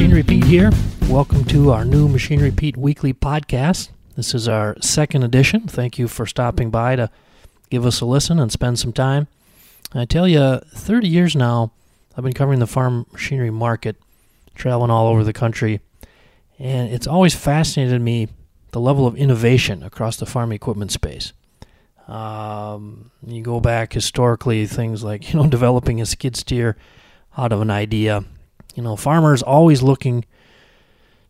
Machinery Pete here. Welcome to our new Machinery Pete weekly podcast. This is our second edition. Thank you for stopping by to give us a listen and spend some time. I tell you, 30 years now, I've been covering the farm machinery market, traveling all over the country, and it's always fascinated me the level of innovation across the farm equipment space. Um, you go back historically, things like you know developing a skid steer out of an idea. You know, farmers always looking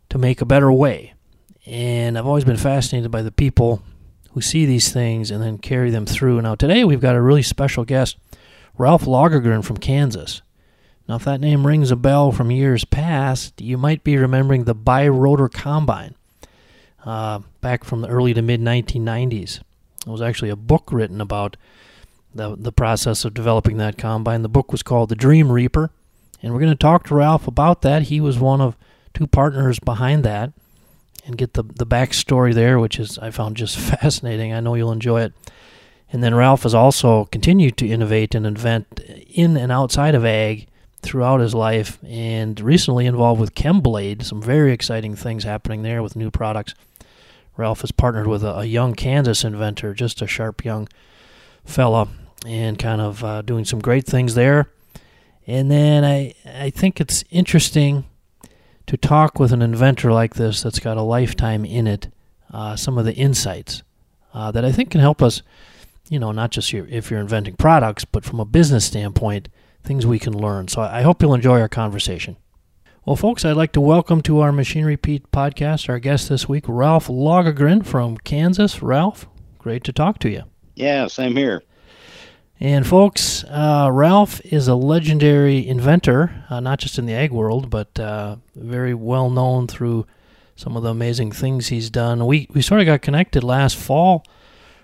to make a better way, and I've always been fascinated by the people who see these things and then carry them through. Now today we've got a really special guest, Ralph Lagergren from Kansas. Now, if that name rings a bell from years past, you might be remembering the bi-rotor combine uh, back from the early to mid 1990s. There was actually a book written about the, the process of developing that combine. The book was called The Dream Reaper, and we're going to talk to Ralph about that. He was one of two partners behind that and get the, the backstory there, which is I found just fascinating. I know you'll enjoy it. And then Ralph has also continued to innovate and invent in and outside of ag throughout his life and recently involved with Chemblade. Some very exciting things happening there with new products. Ralph has partnered with a, a young Kansas inventor, just a sharp young fella, and kind of uh, doing some great things there. And then I, I think it's interesting to talk with an inventor like this that's got a lifetime in it, uh, some of the insights uh, that I think can help us, you know, not just your, if you're inventing products, but from a business standpoint, things we can learn. So I hope you'll enjoy our conversation. Well, folks, I'd like to welcome to our Machinery Pete podcast our guest this week, Ralph Lagergren from Kansas. Ralph, great to talk to you. Yeah, same here. And, folks, uh, Ralph is a legendary inventor, uh, not just in the ag world, but uh, very well known through some of the amazing things he's done. We, we sort of got connected last fall,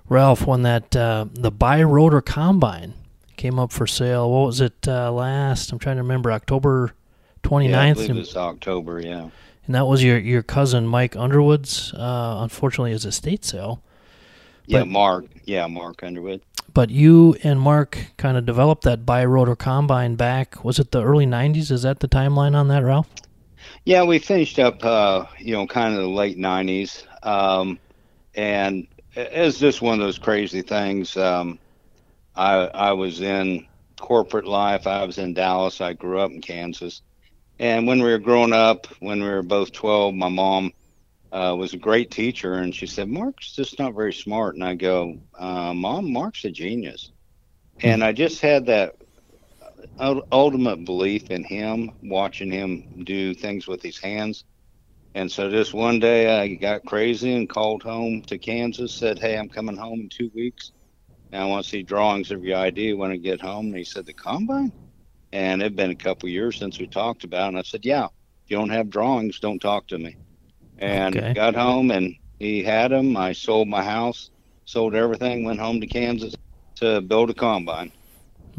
Ralph, when that uh, the bi-rotor combine came up for sale. What was it uh, last? I'm trying to remember. October 29th. Yeah, I believe it was October, yeah. And that was your, your cousin Mike Underwood's, uh, unfortunately, his estate sale. Yeah, Mark. Yeah, Mark Underwood. But you and Mark kind of developed that bi-rotor combine back. Was it the early '90s? Is that the timeline on that, Ralph? Yeah, we finished up, uh, you know, kind of the late '90s, um, and it's just one of those crazy things. Um, I I was in corporate life. I was in Dallas. I grew up in Kansas, and when we were growing up, when we were both 12, my mom uh, was a great teacher, and she said, "Mark's just not very smart." And I go, uh, "Mom, Mark's a genius," and I just had that ultimate belief in him, watching him do things with his hands. And so just one day I got crazy and called home to Kansas, said, Hey, I'm coming home in two weeks. And I want to see drawings of your ID when I get home. And he said, The combine? And it'd been a couple years since we talked about it. And I said, Yeah, if you don't have drawings, don't talk to me and okay. got home and he had them. I sold my house, sold everything, went home to Kansas to build a combine.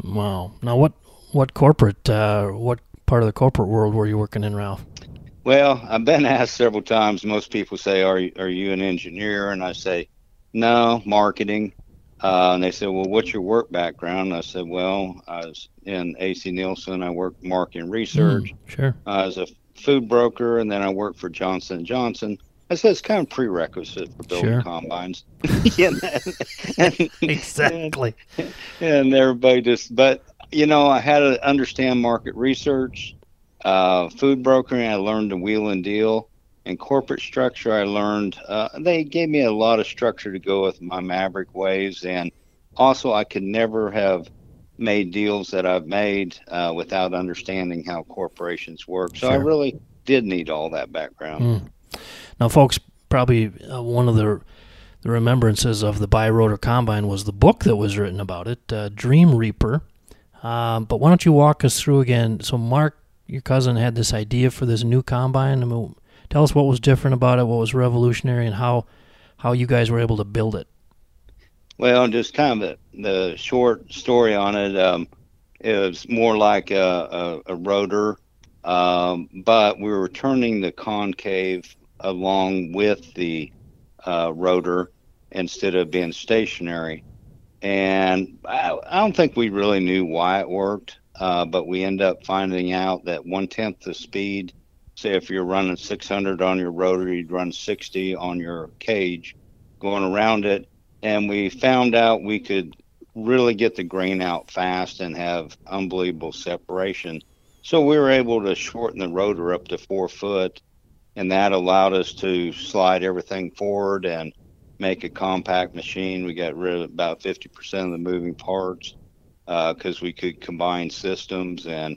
Wow. Now what what corporate uh, what part of the corporate world were you working in, Ralph? Well, I've been asked several times. Most people say, "Are you, are you an engineer?" And I say, "No, marketing." Uh, and they said, "Well, what's your work background?" And I said, "Well, I was in AC Nielsen. I worked marketing research. Mm, sure. I was a food broker, and then I worked for Johnson Johnson. I said it's kind of prerequisite for building sure. combines. and, exactly. And, and, everybody just, but you know, I had to understand market research, uh, food brokering. I learned to wheel and deal, and corporate structure. I learned. Uh, they gave me a lot of structure to go with my Maverick ways, and also I could never have made deals that I've made uh, without understanding how corporations work. So sure. I really did need all that background. Mm. Now, folks, probably uh, one of the the remembrances of the bi-rotor combine was the book that was written about it, uh, Dream Reaper. Um, but why don't you walk us through again? So, Mark, your cousin, had this idea for this new combine. I mean, tell us what was different about it, what was revolutionary, and how how you guys were able to build it. Well, just kind of the, the short story on it. Um, it was more like a, a, a rotor, um, but we were turning the concave along with the uh, rotor instead of being stationary. And I, I, don't think we really knew why it worked, uh, but we end up finding out that one tenth the speed say if you're running 600 on your rotor, you'd run 60 on your cage going around it. And we found out we could really get the grain out fast and have unbelievable separation. So we were able to shorten the rotor up to four foot, and that allowed us to slide everything forward and make a compact machine. We got rid of about 50% of the moving parts because uh, we could combine systems. And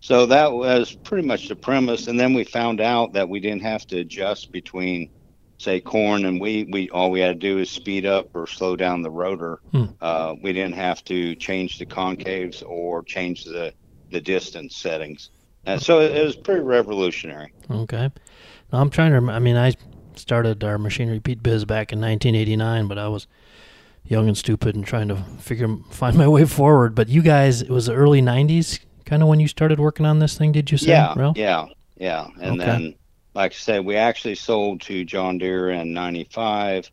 so that was pretty much the premise. And then we found out that we didn't have to adjust between say corn and wheat, we all we had to do is speed up or slow down the rotor. Hmm. Uh, we didn't have to change the concaves or change the the distance settings. And so it, it was pretty revolutionary. Okay. Now I'm trying to. I mean, I started our machinery Pete biz back in 1989, but I was young and stupid and trying to figure find my way forward. But you guys, it was the early 90s, kind of when you started working on this thing. Did you say? Yeah, Ralph? yeah, yeah. And okay. then like I said, we actually sold to John Deere in '95,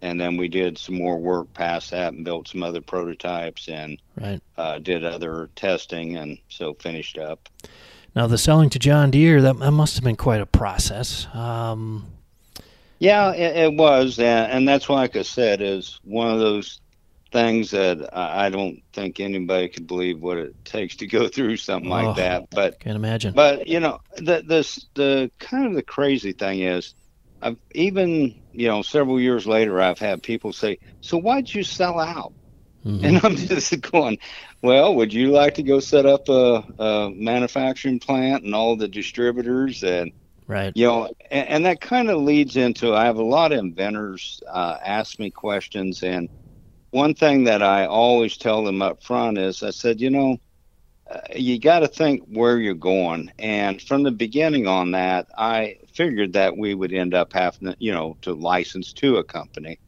and then we did some more work past that and built some other prototypes and right. uh, did other testing, and so finished up. Now the selling to John Deere that, that must have been quite a process. Um, yeah, it, it was, and, and that's why, like I said, is one of those things that I don't think anybody could believe what it takes to go through something oh, like that. But can't imagine. But you know, the this the kind of the crazy thing is, I've even you know several years later, I've had people say, "So why'd you sell out?" Mm-hmm. And I'm just going, "Well, would you like to go set up a, a manufacturing plant and all the distributors and?" Right. You know, and, and that kind of leads into I have a lot of inventors uh, ask me questions and one thing that I always tell them up front is I said, you know, uh, you got to think where you're going. And from the beginning on that, I figured that we would end up having, you know, to license to a company.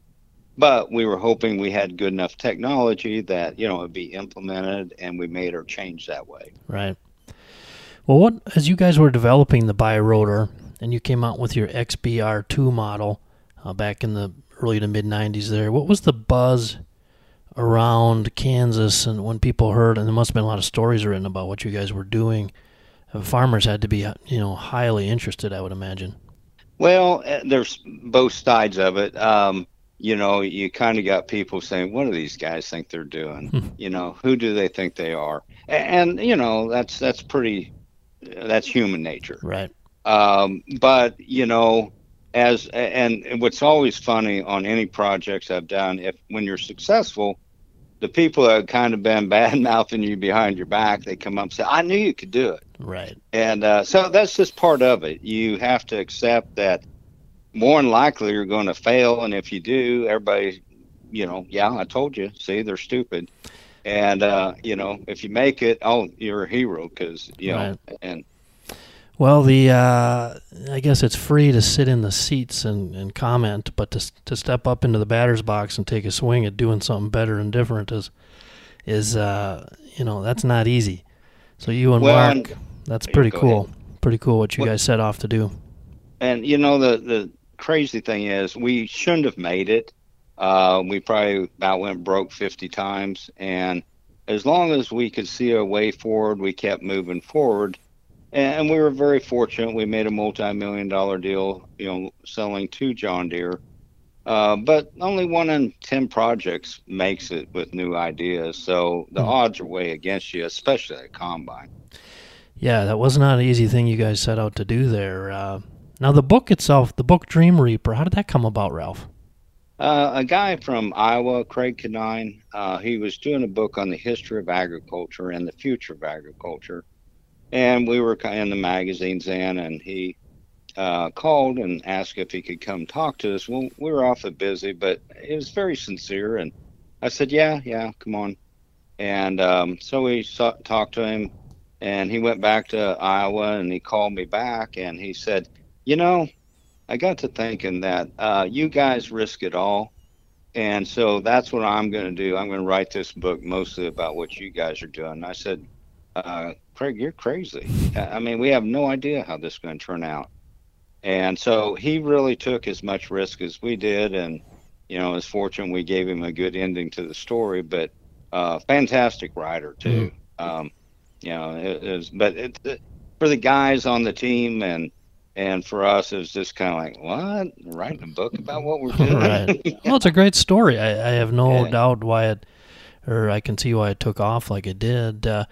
But we were hoping we had good enough technology that, you know, it'd be implemented and we made our change that way. Right. Well, what, as you guys were developing the birotor and you came out with your XBR2 model uh, back in the early to mid 90s there, what was the buzz around Kansas, and when people heard, and there must have been a lot of stories written about what you guys were doing, uh, farmers had to be, you know, highly interested. I would imagine. Well, uh, there's both sides of it. Um, you know, you kind of got people saying, "What do these guys think they're doing?" Hmm. you know, who do they think they are? And, and you know, that's that's pretty, that's human nature, right? Um, but you know, as and what's always funny on any projects I've done, if when you're successful, the people that have kind of been bad mouthing you behind your back, they come up and say, I knew you could do it. Right. And uh, so that's just part of it. You have to accept that more than likely you're going to fail. And if you do, everybody, you know, yeah, I told you, see, they're stupid. And, uh, you know, if you make it, oh, you're a hero because, you right. know, and well, the uh, I guess it's free to sit in the seats and, and comment, but to to step up into the batter's box and take a swing at doing something better and different is is uh, you know that's not easy. So you and well, Mark, that's pretty cool. Ahead. Pretty cool what you well, guys set off to do. And you know the the crazy thing is we shouldn't have made it. Uh, we probably about went broke 50 times, and as long as we could see a way forward, we kept moving forward and we were very fortunate. We made a multi-million dollar deal, you know, selling to John Deere. Uh, but only one in ten projects makes it with new ideas, so the mm. odds are way against you, especially at combine. Yeah, that was not an easy thing you guys set out to do there. Uh, now, the book itself, the book Dream Reaper, how did that come about, Ralph? Uh, a guy from Iowa, Craig Canine, uh, he was doing a book on the history of agriculture and the future of agriculture and we were in the magazines then, and he uh, called and asked if he could come talk to us. Well, we were awfully busy, but it was very sincere, and I said, "Yeah, yeah, come on." And um, so we saw, talked to him, and he went back to Iowa, and he called me back, and he said, "You know, I got to thinking that uh, you guys risk it all." And so that's what I'm going to do. I'm going to write this book mostly about what you guys are doing. I said, uh, Craig, you're crazy. I mean, we have no idea how this is going to turn out. And so he really took as much risk as we did. And, you know, it's fortunate we gave him a good ending to the story, but uh, fantastic writer, too. Mm-hmm. Um, you know, it, it was, but it, it, for the guys on the team and, And for us, it was just kind of like, what? Writing a book about what we're doing? right. Well, it's a great story. I, I have no Yeah. doubt why it, or I can see why it took off like it did. Uh,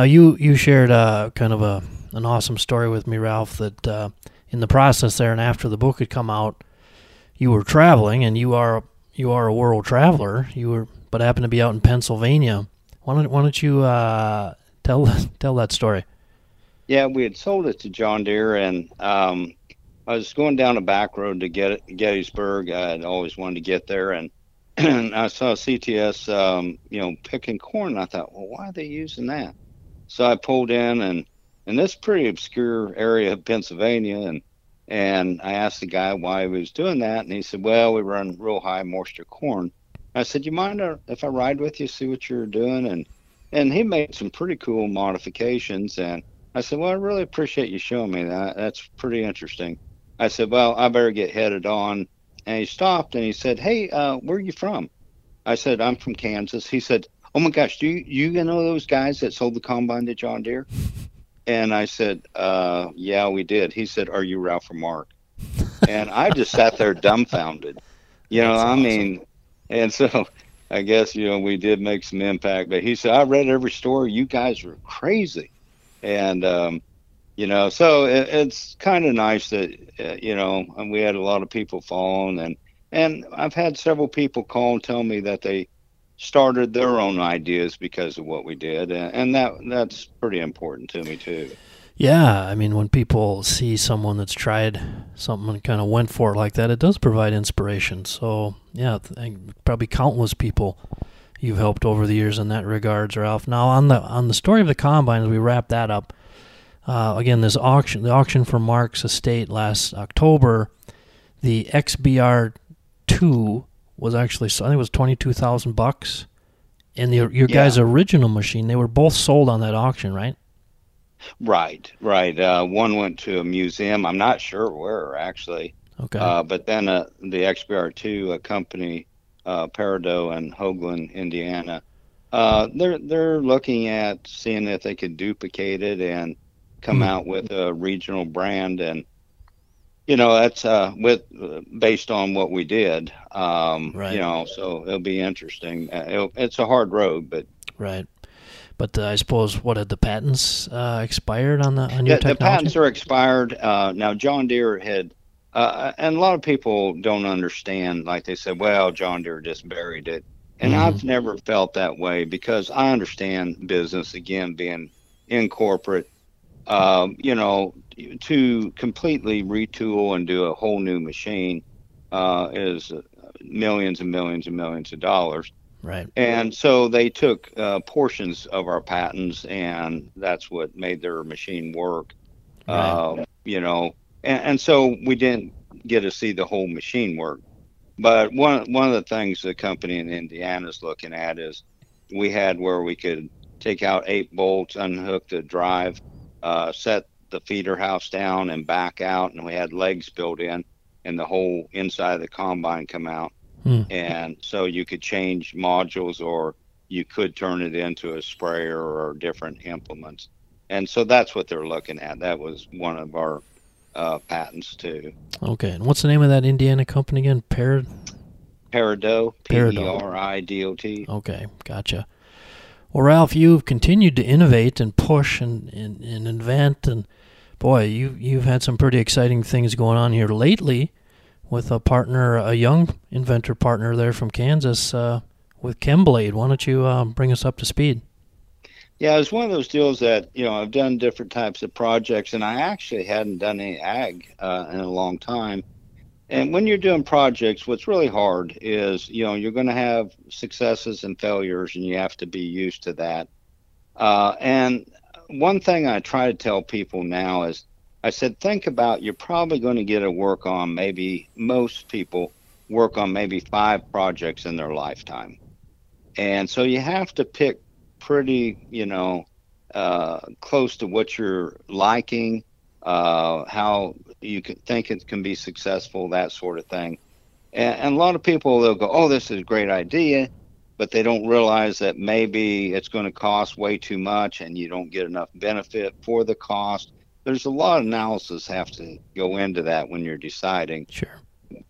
now, you you shared uh, kind of a an awesome story with me, Ralph. That uh, in the process there, and after the book had come out, you were traveling, and you are you are a world traveler. You were, but happened to be out in Pennsylvania. Why don't Why don't you uh, tell tell that story? Yeah, we had sold it to John Deere, and um, I was going down a back road to get Gettysburg. I'd always wanted to get there, and, I saw CTS, um, you know, picking corn. I thought, well, why are they using that? So I pulled in, and in this pretty obscure area of Pennsylvania, and and I asked the guy why he was doing that, and he said, well, we run real high moisture corn. I said, you mind if I ride with you, see what you're doing, and and he made some pretty cool modifications, and I said, Well, I really appreciate you showing me that. That's pretty interesting. I said, Well, I better get headed on. And he stopped and he said, Hey, uh, where are you from? I said, I'm from Kansas. He said, Oh my gosh, do you, you know those guys that sold the combine to John Deere? And I said, uh, Yeah, we did. He said, Are you Ralph or Mark? And I just sat there dumbfounded. You know, That's I awesome. mean, and so I guess, you know, we did make some impact. But he said, I read every story. You guys were crazy and um, you know, so it, it's kind of nice that uh, you know, and we had a lot of people following, and and I've had several people call and tell me that they started their own ideas because of what we did, and, that that's pretty important to me too. Yeah, I mean, when people see someone that's tried something and kind of went for it like that, it does provide inspiration. So, yeah, probably countless people you've helped over the years in that regards, Ralph. Now, on the on the story of the combine, as we wrap that up, uh, again, this auction, the auction for Mark's estate last October, the XBR two was actually, I think it was twenty two thousand bucks, and the, your Yeah. guys' original machine, they were both sold on that auction, right? Right, right. Uh, one went to a museum. I'm not sure where actually. Okay. Uh, but then uh, the XBR2 a company, uh, Peridot in Hoagland, Indiana, uh, they're they're looking at seeing if they could duplicate it and come Hmm. out with a regional brand, and you know that's uh, with uh, based on what we did. Um, Right. You know, so it'll be interesting. Uh, it'll, it's a hard road, but Right. But uh, I suppose what had the patents uh, expired on the on your the, the patents are expired. Uh, now, John Deere had, uh, and a lot of people don't understand. Like they said, well, John Deere just buried it. And Mhm. I've never felt that way because I understand business, again, being in corporate. Um, you know, to completely retool and do a whole new machine uh, is millions and millions and millions of dollars. right. And so they took uh, portions of our patents, and that's what made their machine work. Right. Uh, you know, and, and so we didn't get to see the whole machine work. But one one of the things the company in Indiana is looking at is we had where we could take out eight bolts, unhook the drive, uh, set the feeder house down, and back out, and we had legs built in, and the whole inside of the combine come out Hmm. and so you could change modules or you could turn it into a sprayer or different implements and so that's what they're looking at that was one of our uh, patents too Okay. And what's the name of that Indiana company again? Parad. peridot Peridot. p-e-r-i-d-o-t Okay, gotcha. Well, Ralph, you've continued to innovate and push and, and, and invent, and boy, you you've had some pretty exciting things going on here lately, with a partner, a young inventor partner there from Kansas, uh, with Chemblade. Why don't you uh, bring us up to speed? yeah it's one of those deals that you know i've done different types of projects and i actually hadn't done any ag uh, in a long time and when you're doing projects what's really hard is you know you're going to have successes and failures and you have to be used to that uh, and one thing i try to tell people now is i said think about you're probably going to get to work on maybe most people work on maybe five projects in their lifetime and so you have to pick pretty you know uh, close to what you're liking uh, how you can think it can be successful, that sort of thing. And, and a lot of people they'll go, "Oh, this is a great idea," but they don't realize that maybe it's going to cost way too much, and you don't get enough benefit for the cost. there's a lot of analysis have to go into that when you're deciding. Sure.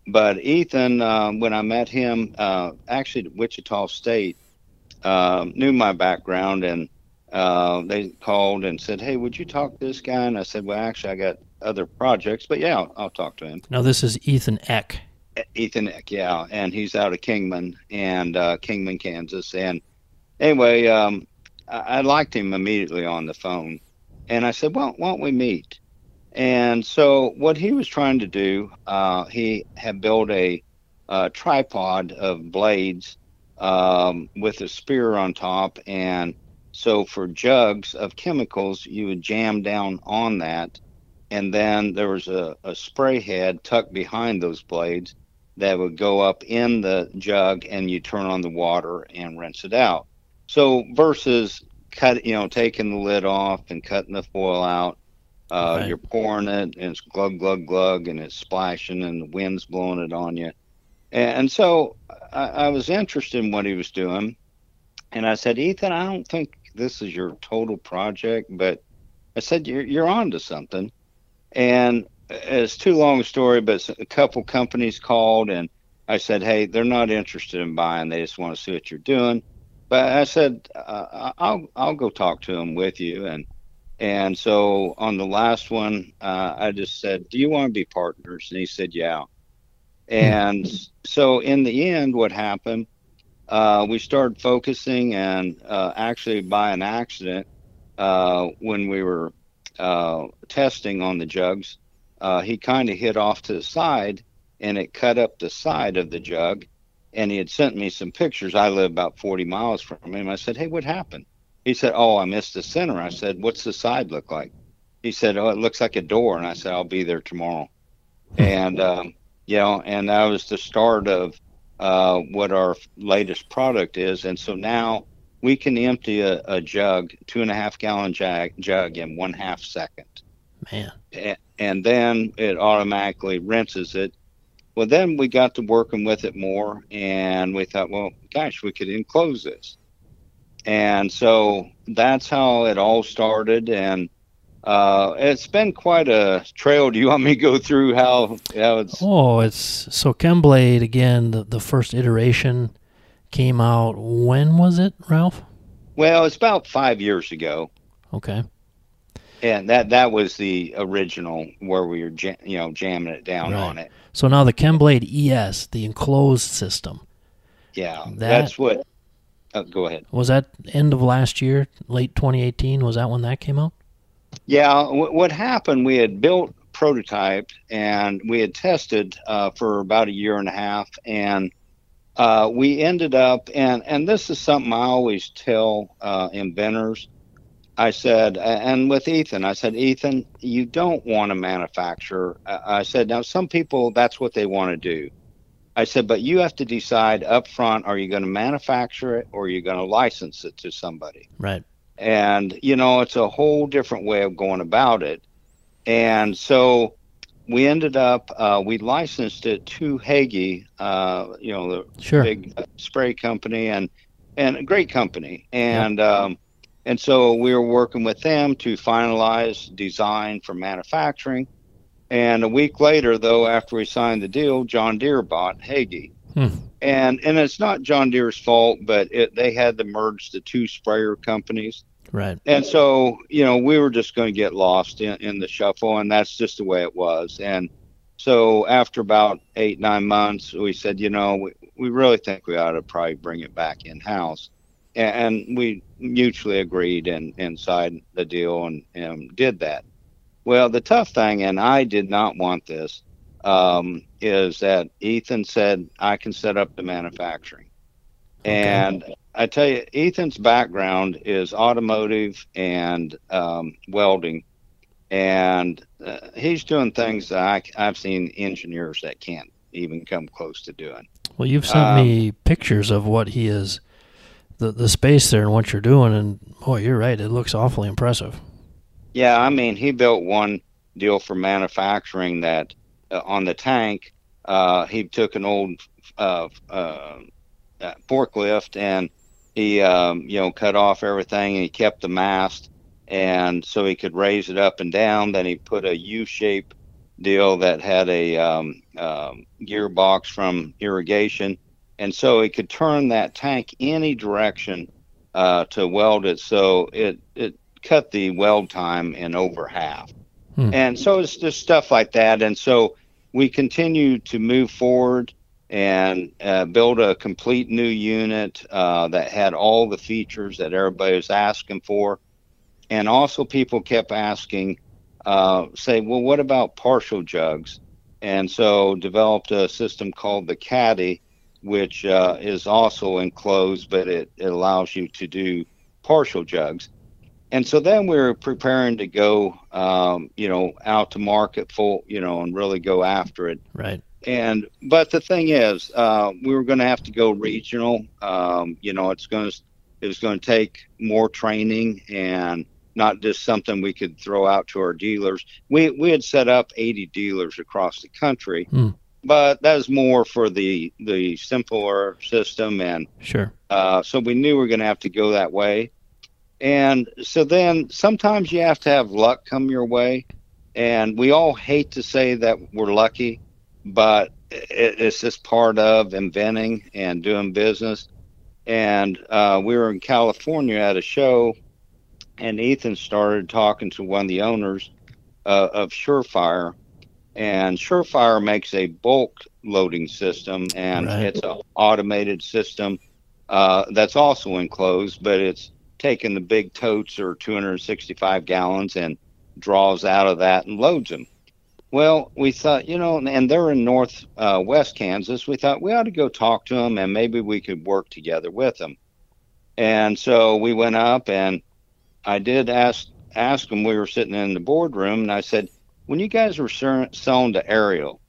But Ethan, um, when I met him, uh, actually at Wichita State, uh, knew my background and uh, they called and said, "Hey, would you talk to this guy?" And I said, "Well, actually, I got other projects, but yeah, I'll, I'll talk to him." Now this is Ethan Eck. Ethan Eck, yeah, and he's out of Kingman and uh, Kingman, Kansas. And anyway, um, I, I liked him immediately on the phone, and I said, "Well, why don't we meet?" And so what he was trying to do, uh, he had built a, a tripod of blades um, with a spear on top, and so for jugs of chemicals, you would jam down on that, and then there was a, a spray head tucked behind those blades that would go up in the jug, and you turn on the water and rinse it out. So versus cut, you know, taking the lid off and cutting the foil out, uh, Right. you're pouring it, and it's glug glug glug, and it's splashing, and the wind's blowing it on you. And, and so I, I was interested in what he was doing, and I said, Ethan, I don't think this is your total project, but I said you're you're on to something. And it's too long a story, but a couple companies called, and I said, hey, they're not interested in buying; they just want to see what you're doing. But I said, uh, I'll I'll go talk to them with you, and and so on the last one, uh, I just said, do you want to be partners? And he said, yeah. And so in the end, what happened? Uh, we started focusing, and uh, actually, by an accident, uh, when we were uh, testing on the jugs, uh, he kind of hit off to the side, and it cut up the side of the jug. And he had sent me some pictures. I live about 40 miles from him. I said, "Hey, what happened?" He said, "Oh, I missed the center." I said, "What's the side look like?" He said, "Oh, it looks like a door." And I said, "I'll be there tomorrow." and um, you know, and that was the start of uh, what our latest product is. And so now we can empty a, a jug, two and a half gallon jug, jug in one half second. Man. And then it automatically rinses it. Well, then we got to working with it more, and we thought, well, gosh, we could enclose this. And so that's how it all started. And uh, it's been quite a trail. Do you want me to go through how, how it's Oh, it's so Chemblade again. The the first iteration came out. When was it, Ralph? Well, it's about five years ago, Okay. And that that was the original where we were, ja- you know, jamming it down Right. on it. So now the Chemblade ES, the enclosed system, Yeah, That- that's what. Uh, go ahead. was that end of last year, late 2018? Was that when that came out? Yeah, w- what happened? We had built prototype and we had tested uh, for about a year and a half, and uh, we ended up and and this is something I always tell uh, inventors. I said, and with Ethan, I said, Ethan, you don't want to manufacture. I said, now some people that's what they want to do. I said, but you have to decide up front: are you going to manufacture it or are you going to license it to somebody? Right. and you know it's a whole different way of going about it and so we ended up uh, we licensed it to Hagie, uh, you know the Sure. big spray company and and a great company and um, and so we were working with them to finalize design for manufacturing and a week later though after we signed the deal John Deere bought Hagie Hmm. and and it's not John Deere's fault but it, they had to merge the two sprayer companies Right. and so, you know, we were just going to get lost in, in the shuffle, and that's just the way it was. And so, after about eight, nine months, we said, you know, we, we really think we ought to probably bring it back in house. And, we mutually agreed and, signed the deal and, and did that. Well, the tough thing, and I did not want this, um, is that Ethan said, I can set up the manufacturing. And I tell you, Ethan's background is automotive and um, welding, and uh, he's doing things that I, I've seen engineers that can't even come close to doing. Well, you've sent me pictures of what he is, the the space there and what you're doing, and boy, you're right. It looks awfully impressive. Yeah, I mean, he built one deal for manufacturing that uh, on the tank, uh, he took an old uh, uh, uh, forklift and he, um, you know, cut off everything and he kept the mast and so he could raise it up and down. Then he put a U-shape deal that had a um, um, gearbox from irrigation, and so it could turn that tank any direction uh, to weld it. So it it cut the weld time in over half. Hmm. And so it's just stuff like that. And so we continue to move forward and uh, build a complete new unit uh, that had all the features that everybody was asking for. And also, people kept asking, uh, say, well, what about partial jugs? And so developed a system called the Caddy, which uh, is also enclosed, but it, it allows you to do partial jugs and so then we are preparing to go, um, you know, out to market full, you know, and really go after it. Right. And but the thing is, uh, we were going to have to go regional. Um, you know, it's going to it was going to take more training and not just something we could throw out to our dealers. We we had set up 80 dealers across the country, hmm. But that was more for the the simpler system, and sure. Uh, so we knew we were going to have to go that way. And so then sometimes you have to have luck come your way. And we all hate to say that we're lucky, but it's just part of inventing and doing business. And uh, we were in California at a show, and Ethan started talking to one of the owners uh, of Surefire. And Surefire makes a bulk loading system, and right. it's an automated system uh, that's also enclosed, but it's taking the big totes or 265 gallons and draws out of that and loads them. Well, we thought, you know, and they're in northwest uh, west Kansas. We thought we ought to go talk to them and maybe we could work together with them. And so we went up and I did ask ask them. We were sitting in the boardroom and I said, when you guys were selling to aerial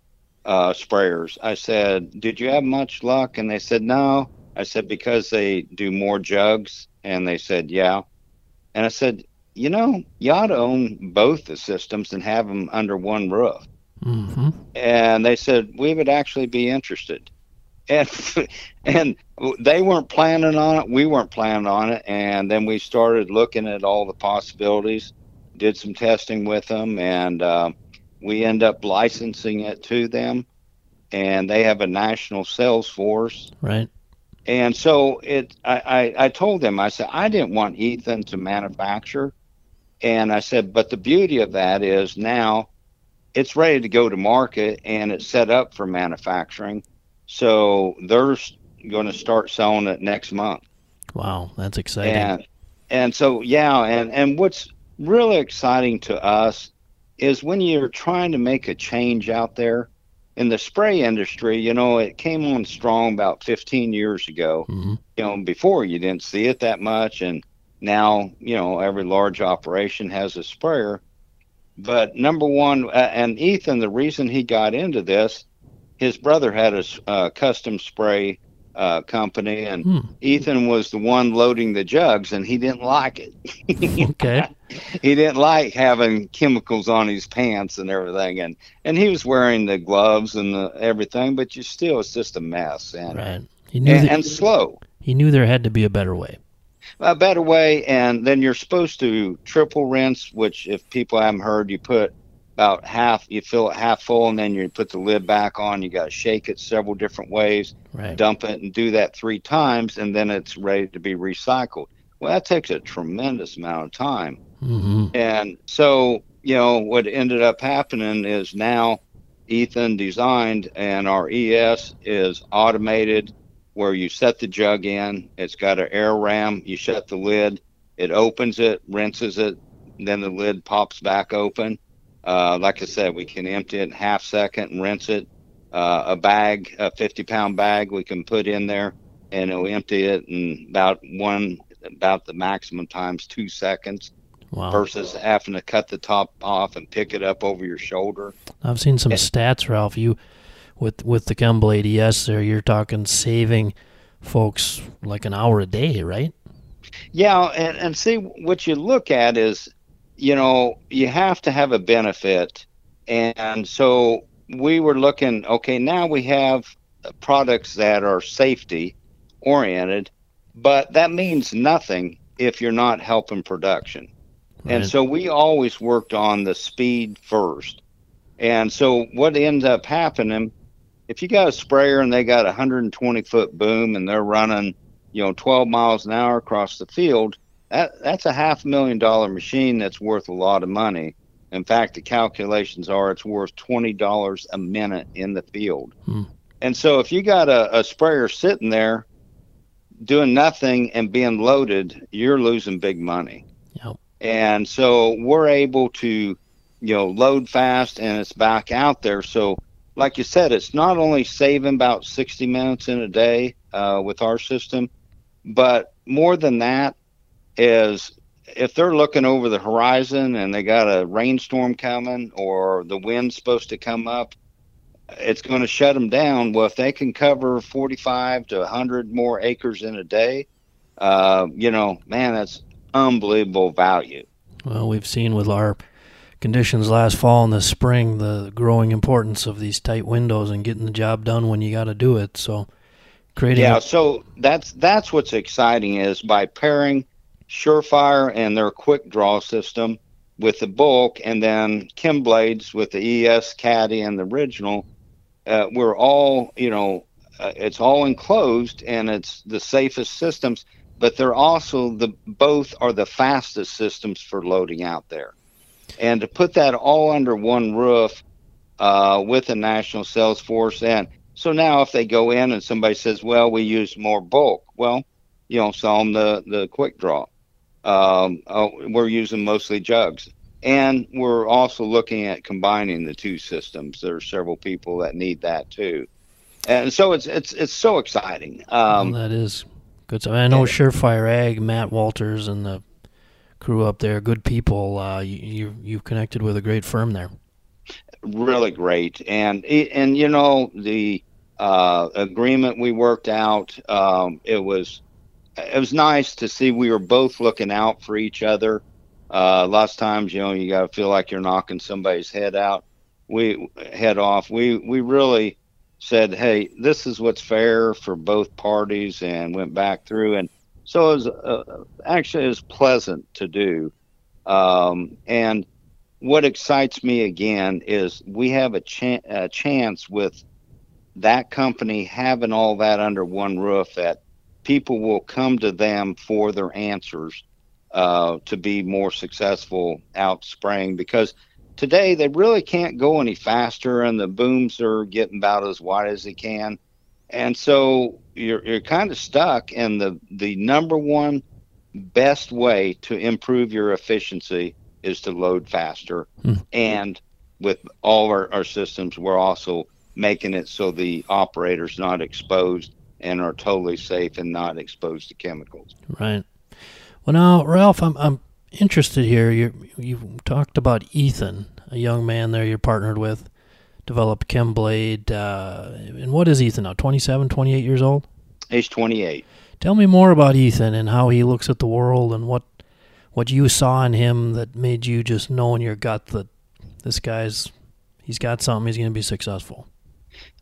uh, sprayers, I said, did you have much luck? And they said, no. I said, because they do more jugs and they said, yeah. And I said, you know, you ought to own both the systems and have them under one roof. Mm-hmm. And they said, we would actually be interested. And, and they weren't planning on it. We weren't planning on it. And then we started looking at all the possibilities, did some testing with them, and uh, we end up licensing it to them. And they have a national sales force. Right and so it, I, I, I told them, I said, I didn't want Ethan to manufacture. And I said, but the beauty of that is now it's ready to go to market and it's set up for manufacturing. So they're going to start selling it next month. Wow, that's exciting. And, and so, yeah, and, and what's really exciting to us is when you're trying to make a change out there, in the spray industry, you know, it came on strong about 15 years ago. Mm-hmm. You know, before you didn't see it that much, and now you know every large operation has a sprayer. But number one, uh, and Ethan, the reason he got into this, his brother had a uh, custom spray uh, company, and hmm. Ethan was the one loading the jugs, and he didn't like it. okay. He didn't like having chemicals on his pants and everything, and and he was wearing the gloves and the everything, but you still, it's just a mess, and right. He knew and, that, and slow. He knew there had to be a better way. A better way, and then you're supposed to triple rinse, which if people haven't heard, you put about half you fill it half full and then you put the lid back on you got to shake it several different ways right. dump it and do that three times and then it's ready to be recycled well that takes a tremendous amount of time. Mm-hmm. and so you know what ended up happening is now ethan designed and our es is automated where you set the jug in. It's got an air ram. You shut the lid. It opens it rinses it. Then the lid pops back open. Uh, like I said, we can empty it in half second and rinse it. Uh, a bag, a 50 pound bag, we can put in there and it'll empty it in about one, about the maximum times two seconds. Wow. Versus having to cut the top off and pick it up over your shoulder. I've seen some stats, Ralph. You with with the ChemBlade ES there, you're talking saving folks like an hour a day, right? Yeah, and, and see what you look at is you know, you have to have a benefit. And so we were looking, okay, now we have products that are safety oriented, but that means nothing if you're not helping production. Right. And so we always worked on the speed first. And so what ends up happening, if you got a sprayer and they got a 120 foot boom and they're running, you know, 12 miles an hour across the field, that that's a half million dollar machine that's worth a lot of money. In fact, the calculations are it's worth twenty dollars a minute in the field. Hmm. And so if you got a, a sprayer sitting there doing nothing and being loaded, you're losing big money. Yep. And so we're able to, you know, load fast and it's back out there. So like you said, it's not only saving about 60 minutes in a day uh, with our system, but more than that, is if they're looking over the horizon and they got a rainstorm coming or the wind's supposed to come up, it's going to shut them down. Well, if they can cover 45 to 100 more acres in a day, uh, you know, man, that's unbelievable value. Well, we've seen with our conditions last fall and this spring the growing importance of these tight windows and getting the job done when you got to do it. So, creating yeah, a- so that's that's what's exciting is by pairing Surefire and their quick draw system with the bulk, and then Chem Blades with the ES Caddy and the original. Uh, we're all, you know, uh, it's all enclosed and it's the safest systems, but they're also the both are the fastest systems for loading out there. And to put that all under one roof uh, with a national sales force, and so now if they go in and somebody says, "Well, we use more bulk," well, you know, sell them the the quick draw um, uh, we're using mostly jugs. And we're also looking at combining the two systems. There are several people that need that too, and so it's it's it's so exciting. Um, well, that is good. Stuff. I know Surefire Ag, Matt Walters, and the crew up there, good people. Uh, you you've connected with a great firm there. Really great, and and you know the uh, agreement we worked out. Um, it was it was nice to see we were both looking out for each other. Uh, lots of times, you know, you got to feel like you're knocking somebody's head out. We head off. We we really said, hey, this is what's fair for both parties, and went back through. And so it was uh, actually was pleasant to do. Um, and what excites me again is we have a, cha- a chance with that company having all that under one roof that people will come to them for their answers uh, to be more successful out spraying because today they really can't go any faster and the booms are getting about as wide as they can and so you're, you're kind of stuck and the, the number one best way to improve your efficiency is to load faster hmm. and with all our, our systems we're also making it so the operator's not exposed and are totally safe and not exposed to chemicals. Right. Well, now, Ralph, I'm, I'm interested here. You you talked about Ethan, a young man there you're partnered with, developed ChemBlade. Uh, and what is Ethan now? 27, 28 years old? Age 28. Tell me more about Ethan and how he looks at the world and what what you saw in him that made you just know in your gut that this guy's he's got something. He's going to be successful.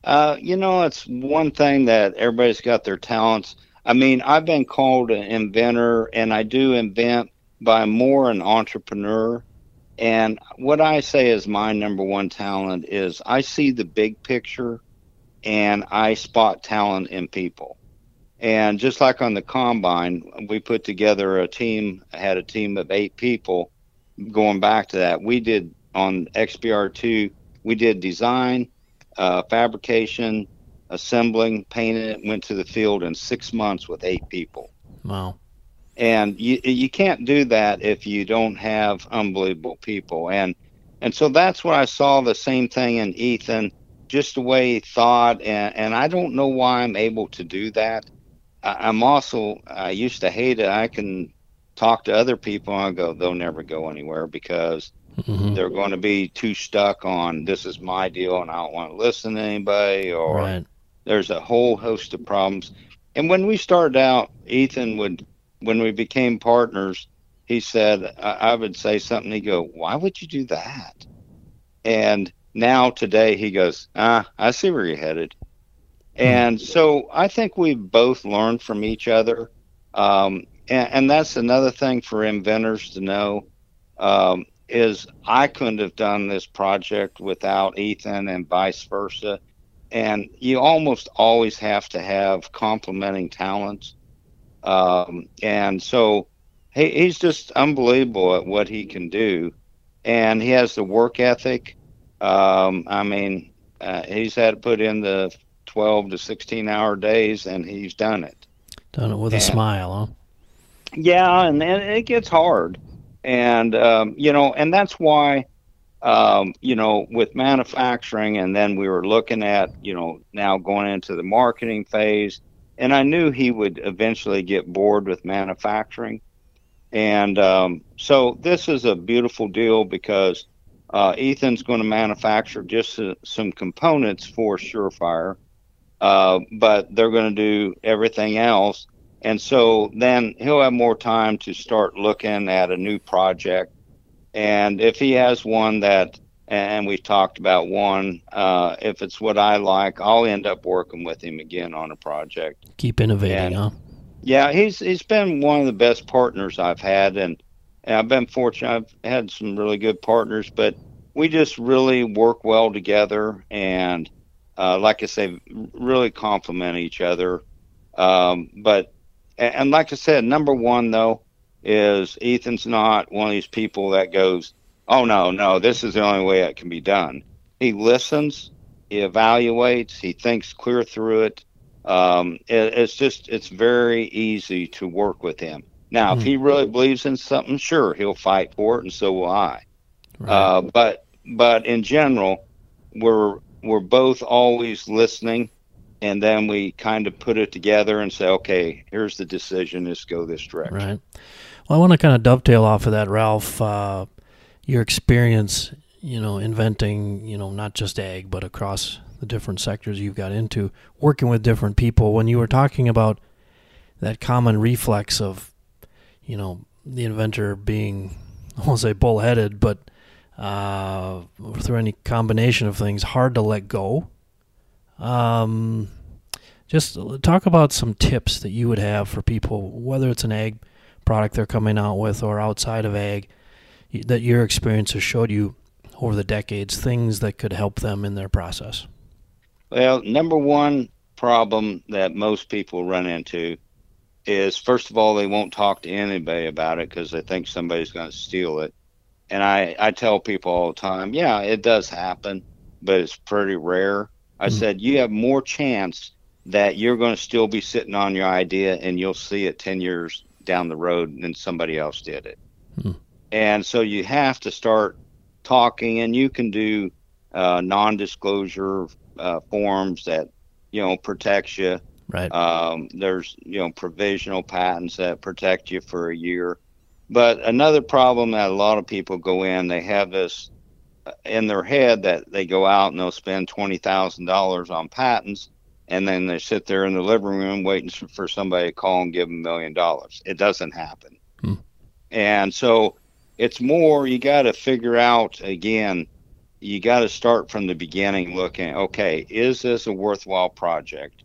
Uh, you know, it's one thing that everybody's got their talents. I mean, I've been called an inventor, and I do invent, I'm more an entrepreneur. And what I say is my number one talent is I see the big picture and I spot talent in people. And just like on the combine, we put together a team, I had a team of eight people. Going back to that, we did on XBR2, we did design, uh, fabrication, assembling, painting it, went to the field in six months with eight people. Wow. And you you can't do that if you don't have unbelievable people. And and so that's what I saw the same thing in Ethan, just the way he thought. And, and I don't know why I'm able to do that. I, I'm also, I used to hate it. I can talk to other people and I go, they'll never go anywhere because Mm-hmm. They're going to be too stuck on this is my deal and I don't want to listen to anybody, or right. There's a whole host of problems. And when we started out, Ethan would, when we became partners, he said, I, I would say something. He'd go, Why would you do that? And now today he goes, Ah, I see where you're headed. Mm-hmm. And so I think we both learned from each other. Um, and, and, that's another thing for inventors to know um, is I couldn't have done this project without Ethan and vice versa. And you almost always have to have complementing talents. Um, and so he, he's just unbelievable at what he can do. And he has the work ethic. Um, I mean, uh, he's had to put in the 12 to 16 hour days and he's done it. Done it with and, a smile, huh? Yeah, and, and it gets hard. And, um, you know, and that's why, um, you know, with manufacturing, and then we were looking at, you know, now going into the marketing phase. And I knew he would eventually get bored with manufacturing. And um, so this is a beautiful deal because uh, Ethan's going to manufacture just uh, some components for Surefire, uh, but they're going to do everything else. And so then he'll have more time to start looking at a new project. And if he has one that, and we've talked about one, uh, if it's what I like, I'll end up working with him again on a project. Keep innovating, and, huh? Yeah, he's he's been one of the best partners I've had, and, and I've been fortunate. I've had some really good partners, but we just really work well together, and uh, like I say, really complement each other. Um, but and, and like I said, number one though is Ethan's not one of these people that goes, "Oh no, no, this is the only way it can be done." He listens, he evaluates, he thinks clear through it. Um, it it's just it's very easy to work with him. Now, mm-hmm. if he hmm. really believes in something, sure, he'll fight for it, and so will I. Right. Uh, but but in general, we're we're both always listening and then we kind of put it together and say, okay, here's the decision. Let's go this direction. Right. Well, I want to kind of dovetail off of that, Ralph. Uh, your experience, you know, inventing, you know, not just ag, but across the different sectors you've got into, working with different people. When you were talking about that common reflex of, you know, the inventor being, I won't say bullheaded, but uh, through any combination of things, hard to let go um, just talk about some tips that you would have for people, whether it's an ag product they're coming out with or outside of ag, that your experience has showed you over the decades, things that could help them in their process. Well, number one problem that most people run into is first of all, they won't talk to anybody about it because they think somebody's going to steal it. And I, I tell people all the time, yeah, it does happen, but it's pretty rare. I mm-hmm. said, you have more chance that you're going to still be sitting on your idea and you'll see it 10 years down the road and then somebody else did it. Mm-hmm. And so you have to start talking, and you can do uh, non disclosure uh, forms that, you know, protects you. Right. Um, there's, you know, provisional patents that protect you for a year. But another problem that a lot of people go in, they have this in their head that they go out and they'll spend twenty thousand dollars on patents, and then they sit there in the living room waiting for somebody to call and give them a million dollars. It doesn't happen, hmm. and so it's more you got to figure out again. You got to start from the beginning, looking. Okay, is this a worthwhile project?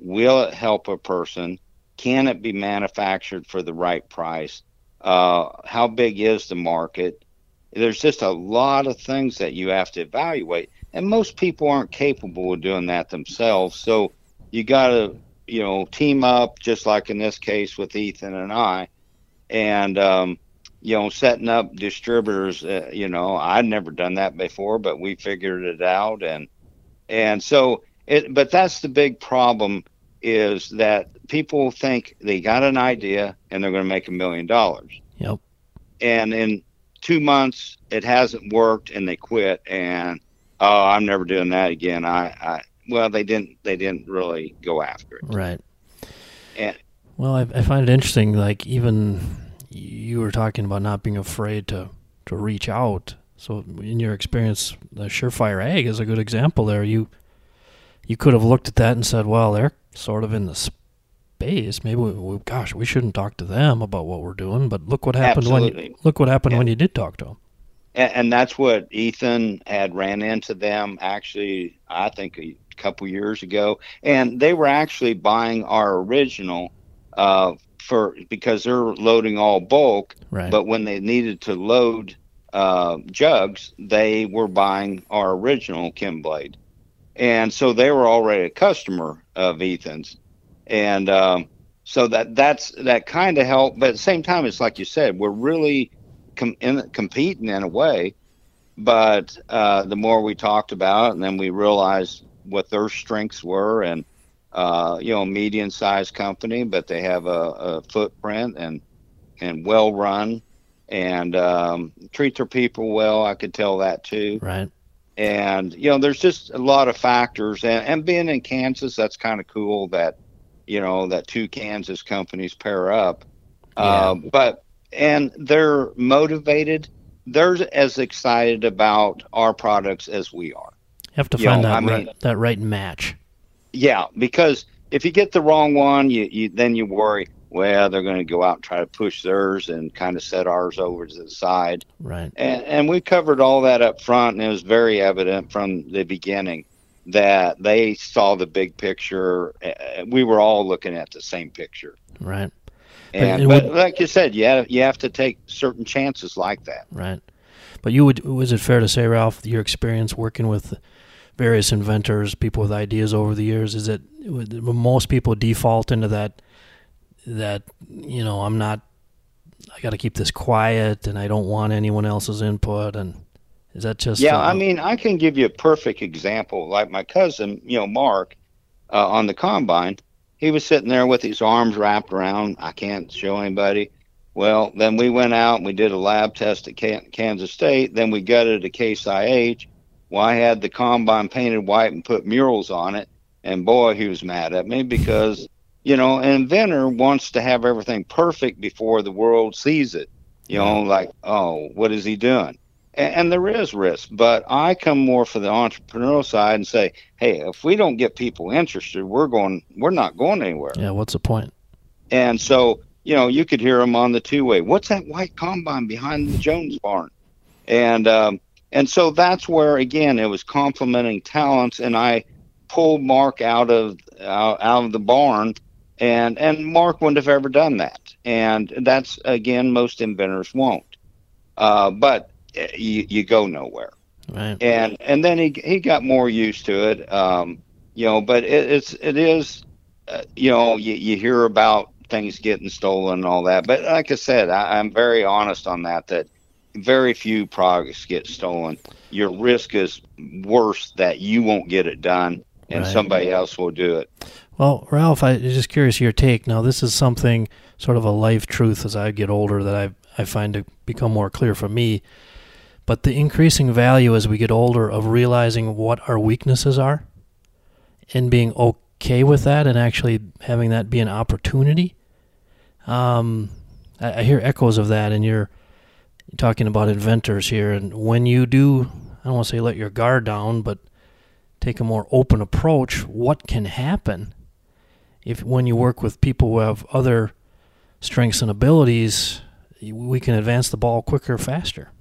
Will it help a person? Can it be manufactured for the right price? Uh, how big is the market? There's just a lot of things that you have to evaluate, and most people aren't capable of doing that themselves. So you got to, you know, team up, just like in this case with Ethan and I, and um, you know, setting up distributors. Uh, you know, I'd never done that before, but we figured it out, and and so it. But that's the big problem is that people think they got an idea and they're going to make a million dollars. Yep. And in two months it hasn't worked and they quit and oh i'm never doing that again i i well they didn't they didn't really go after it right and well i, I find it interesting like even you were talking about not being afraid to to reach out so in your experience the Surefire Ag is a good example there you you could have looked at that and said well they're sort of in the base, maybe we, we, gosh, we shouldn't talk to them about what we're doing. But look what happened Absolutely. when you, look what happened yeah. when you did talk to them. And, and, that's what Ethan had ran into them actually. I think a couple years ago, and they were actually buying our original uh, for because they're loading all bulk. Right. But when they needed to load uh, jugs, they were buying our original ChemBlade, and so they were already a customer of Ethan's, and um, so that that's that kind of helped. But at the same time, it's like you said, we're really com- in, competing in a way. But uh, the more we talked about, it, and then we realized what their strengths were, and uh, you know, medium-sized company, but they have a, a footprint and and well run and um, treat their people well. I could tell that too. Right. And you know, there's just a lot of factors, and, and being in Kansas, that's kind of cool that you know that two Kansas companies pair up. Yeah. Uh, but and they're motivated. They're as excited about our products as we are. You have to You find know, that I right, mean- that right match. Yeah, because if you get the wrong one, you, you then you worry. Well, they're going to go out and try to push theirs and kind of set ours over to the side. Right. And, and we covered all that up front, and it was very evident from the beginning that they saw the big picture. We were all looking at the same picture. Right. And but would- like you said, yeah, you have to take certain chances like that. Right. But you would was it fair to say, Ralph, your experience working with various inventors, people with ideas over the years, is that would most people default into that that you know I'm not I got to keep this quiet and I don't want anyone else's input and is that just Yeah, I mean, I can give you a perfect example. Like my cousin, you know, Mark, uh, on the combine, he was sitting there with his arms wrapped around. I can't show anybody. Well, then we went out and we did a lab test at Kansas State. Then we gutted a Case IH. Well, I had the combine painted white and put murals on it. And boy, he was mad at me because, you know, an inventor wants to have everything perfect before the world sees it. You know, like, oh, what is he doing? And, and there is risk but i come more for the entrepreneurial side and say hey if we don't get people interested we're going we're not going anywhere. Yeah, what's the point? and so you know you could hear them on the two way what's that white combine behind the jones barn? And um and so that's where again it was complementing talents and i pulled mark out of out, out of the barn and and mark wouldn't have ever done that. And that's again most inventors won't. Uh, but you, you go nowhere Right. and and then he he got more used to it um you know but it, it's it is uh, you know you, you hear about things getting stolen and all that but like i said I, i'm very honest on that that very few products get stolen your risk is worse that you won't get it done and Right. somebody else will do it Well, Ralph, I just curious your take. Now, this is something sort of a life truth as I get older that I I find to become more clear for me. But the increasing value as we get older of realizing what our weaknesses are and being okay with that and actually having that be an opportunity. Um, I, I hear echoes of that, and you're talking about inventors here. And when you do, I don't want to say let your guard down, but take a more open approach, what can happen if when you work with people who have other strengths and abilities, we can advance the ball quicker, faster.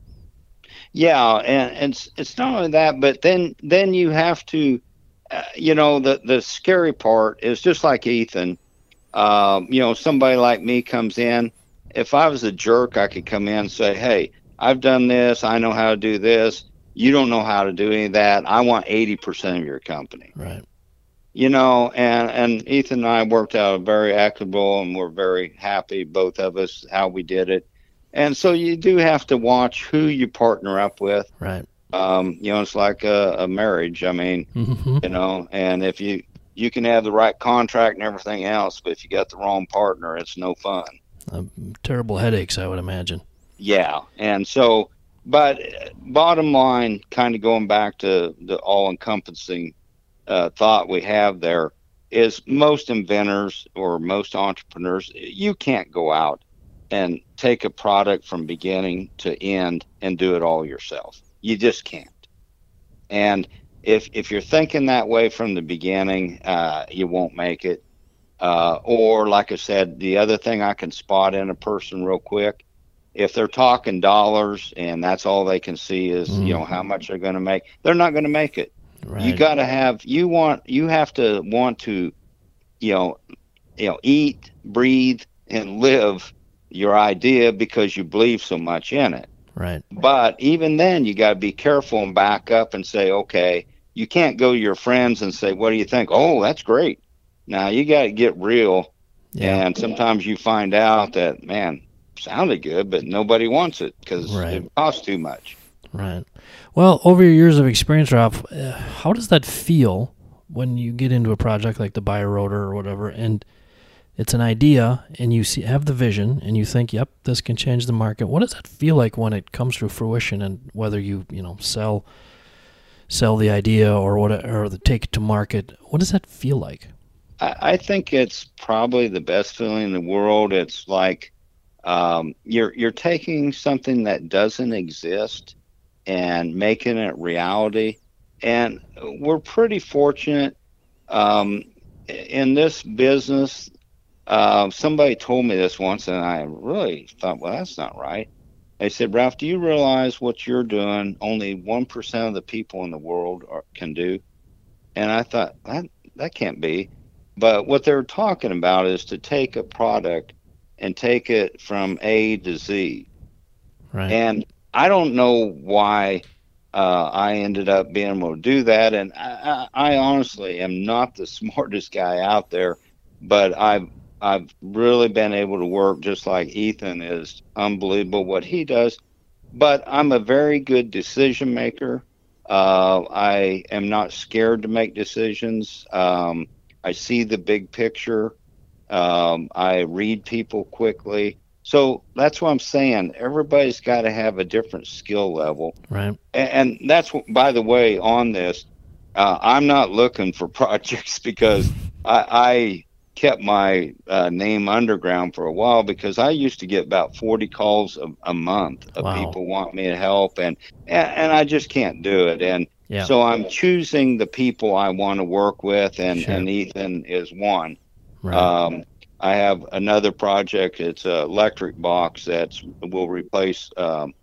Yeah, and, and it's, it's not only that, but then then you have to, uh, you know, the the scary part is just like Ethan. Um, you know, somebody like me comes in. If I was a jerk, I could come in and say, "Hey, I've done this. I know how to do this. You don't know how to do any of that. I want eighty percent of your company." Right. you know and and ethan and i worked out a very equitable and we're very happy both of us how we did it and so you do have to watch who you partner up with Right. um you know it's like a, a marriage i mean hmm you know and if you you can have the right contract and everything else but if you got the wrong partner it's no fun terrible headaches, I would imagine. yeah and so but bottom line kind of going back to the all encompassing uh, thought we have there is most inventors or most entrepreneurs you can't go out and take a product from beginning to end and do it all yourself. You just can't. And if if you're thinking that way from the beginning uh, you won't make it. Uh, or like i said the other thing i can spot in a person real quick if they're talking dollars and that's all they can see is you know how much they're going to make they're not going to make it. Right. you got to have you want you have to want to you know you know eat breathe and live your idea because you believe so much in it. Right. But even then, you got to be careful and back up and say, okay, you can't go to your friends and say, what do you think? Oh, that's great. Now you got to get real. Yeah. And sometimes you find out that, man, sounded good, but nobody wants it because Right. it costs too much. Right. Well, over your years of experience, Ralph, uh, how does that feel when you get into a project like the Bi-Rotor or whatever, and it's an idea, and you see have the vision, and you think, "Yep, this can change the market." What does that feel like when it comes to fruition, and whether you you know sell sell the idea or what or the take it to market? What does that feel like? I, I think it's probably the best feeling in the world. It's like um, you're you're taking something that doesn't exist and making it reality. And we're pretty fortunate um, in this business. Uh, somebody told me this once, and I really thought, well, that's not right. They said, Ralph, do you realize what you're doing? Only one percent of the people in the world are, can do. And I thought that that can't be. But what they're talking about is to take a product and take it from A to Z. Right. And I don't know why uh, I ended up being able to do that. And I, I, I honestly am not the smartest guy out there, but I've I've really been able to work just like Ethan is unbelievable what he does. But I'm a very good decision maker. Uh, I am not scared to make decisions. Um, I see the big picture. Um, I read people quickly. So that's what I'm saying. Everybody's got to have a different skill level. right. And, and that's, what- by the way, on this, uh, I'm not looking for projects because I, I kept my uh, name underground for a while because I used to get about 40 calls a, a month of Wow. people want me to help, and, and and I just can't do it. And Yeah. so I'm choosing the people I want to work with, and, Sure. and Ethan is one. Right. Um, I have another project. It's a electric box that will replace um,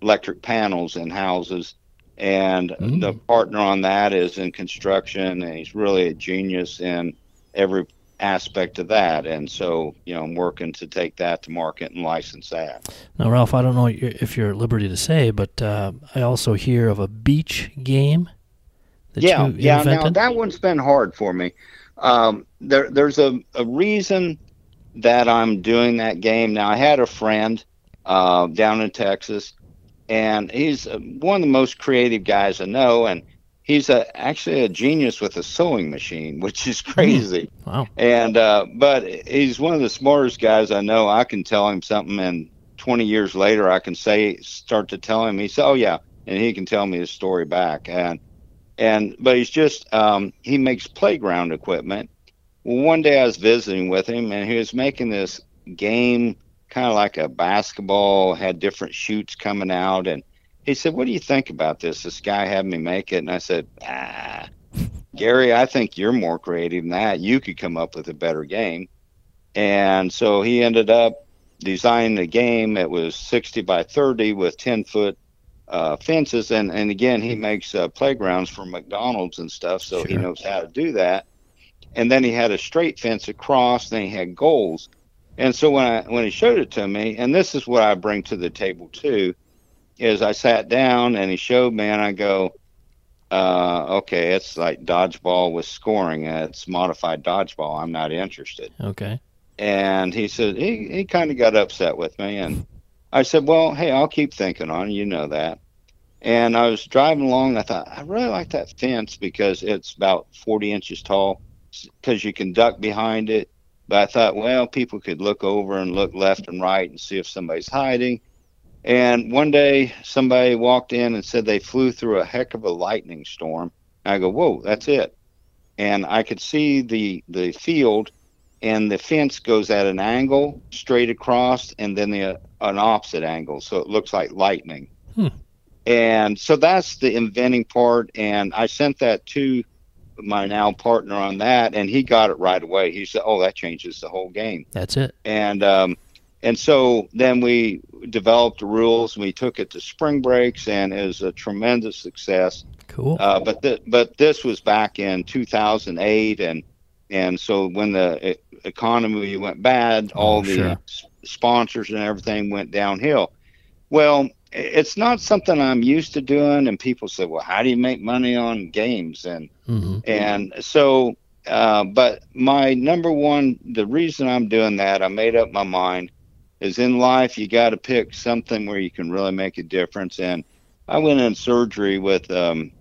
electric panels in houses, and Mm. the partner on that is in construction, and he's really a genius in every aspect of that. And so, you know, I'm working to take that to market and license that. Now, Ralph, I don't know if you're at liberty to say, but uh, I also hear of a beach game that yeah, you yeah. Now that one's been hard for me. Um, there, there's a, a reason that I'm doing that game. Now I had a friend uh, down in Texas, and he's uh, one of the most creative guys I know, and he's a, actually a genius with a sewing machine, which is crazy. wow. And uh, but he's one of the smartest guys I know. I can tell him something, and 20 years later, I can say start to tell him. He said, "Oh yeah," and he can tell me his story back. And and but he's just um, he makes playground equipment. Well, one day I was visiting with him, and he was making this game, kind of like a basketball, had different shoots coming out, and he said, "What do you think about this?" This guy had me make it, and I said, "Ah." Gary, I think you're more creative than that. You could come up with a better game. And so he ended up designing the game. It was 60 by 30 with 10 foot uh, fences. And, and again, he makes uh, playgrounds for McDonald's and stuff. So he knows how to do that. And then he had a straight fence across, then he had goals. And so when I when he showed it to me, and this is what I bring to the table too, is I sat down and he showed me, and I go, uh, okay, it's like dodgeball with scoring. It's modified dodgeball. I'm not interested. Okay. And he said he, he kind of got upset with me, and I said, well, hey, I'll keep thinking on it. You know that. And I was driving along. I thought I really like that fence because it's about 40 inches tall, because you can duck behind it. But I thought, well, people could look over and look left and right and see if somebody's hiding. And one day, somebody walked in and said they flew through a heck of a lightning storm. I go, whoa, that's it. And I could see the the field, and the fence goes at an angle straight across, and then the an opposite angle, so it looks like lightning. Hmm. And so that's the inventing part. And I sent that to my now partner on that, and he got it right away. He said, "Oh, that changes the whole game." That's it. and um, and so then we developed rules and we took it to spring breaks and it was a tremendous success Cool. uh, but th- but this was back in 2008 and and so when the economy went bad, all the sure. s- sponsors and everything went downhill. Well, it's not something I'm used to doing, and people say, "Well, how do you make money on games?" and hmm and so, uh, but my number one, the reason I'm doing that, I made up my mind, is in life you got to pick something where you can really make a difference. And I went in surgery with um,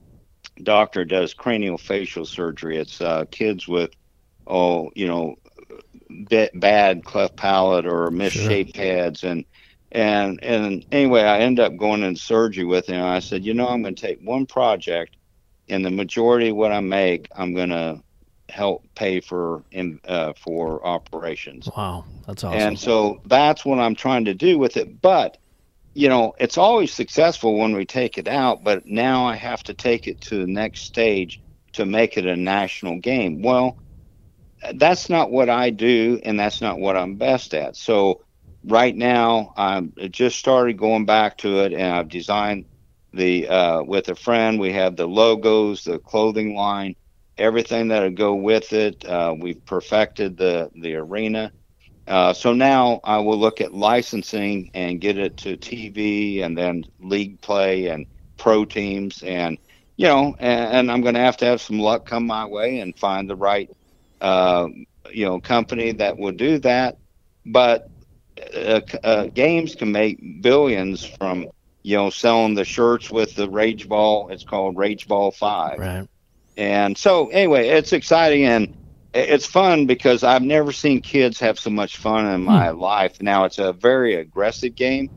doctor does cranial facial surgery. It's uh, kids with, oh, you know, bad cleft palate or misshaped heads and. And and anyway, I end up going in surgery with him. I said, you know, I'm going to take one project and the majority of what I make, I'm gonna help pay for in uh, for operations. Wow, that's awesome. And so that's what I'm trying to do with it. But you know, it's always successful when we take it out, but now I have to take it to the next stage to make it a national game. Well, that's not what I do, and that's not what I'm best at. So right now, I'm just started going back to it, and I've designed the uh, with a friend. We have the logos, the clothing line, everything that'll go with it. Uh, we've perfected the the arena. Uh, so now I will look at licensing and get it to TV and then league play and pro teams and you know and, and I'm going to have to have some luck come my way and find the right uh, you know company that will do that. But uh, uh, games can make billions from you know selling the shirts with the Rage Ball. It's called Rage Ball Five. right. And so, anyway, it's exciting and it's fun because I've never seen kids have so much fun in my life. Now, it's a very aggressive game,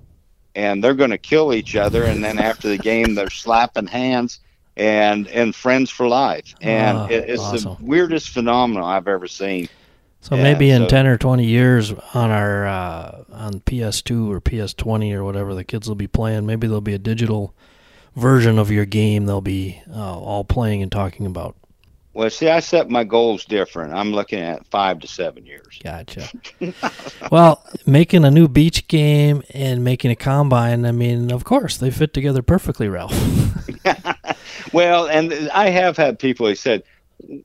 and they're going to kill each other. And then after the game, they're slapping hands and and friends for life. And Ah, it, it's awesome. the weirdest phenomenon I've ever seen. So Yeah, maybe in so- ten or twenty years on our uh, on PS2 or PS20 or whatever the kids will be playing, maybe there'll be a digital version of your game they'll be uh, all playing and talking about. Well, see, I set my goals different. I'm looking at five to seven years. Gotcha. well, making a new beach game and making a combine, I mean, of course, they fit together perfectly, Ralph. well, and I have had people who said,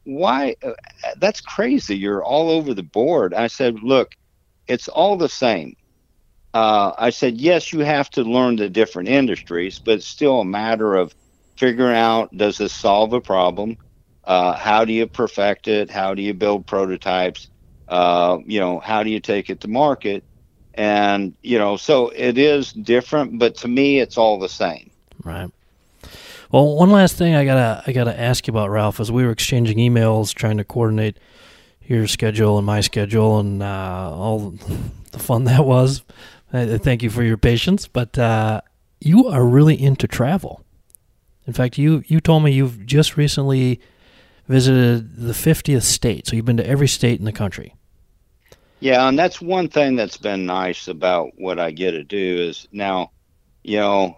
"Why? Uh, that's crazy. You're all over the board." I said, "Look, it's all the same." Uh, I said, "Yes, you have to learn the different industries, but it's still a matter of figuring out does this solve a problem? Uh, how do you perfect it? How do you build prototypes? Uh, you know, how do you take it to market?" And you know, so it is different, but to me, it's all the same. Right. Well, one last thing I gotta I gotta ask you about Ralph as we were exchanging emails trying to coordinate your schedule and my schedule and uh, all the fun that was. I, I thank you for your patience, but uh, you are really into travel. In fact, you you told me you've just recently visited the 50th state, so you've been to every state in the country. Yeah, and that's one thing that's been nice about what I get to do is now, you know,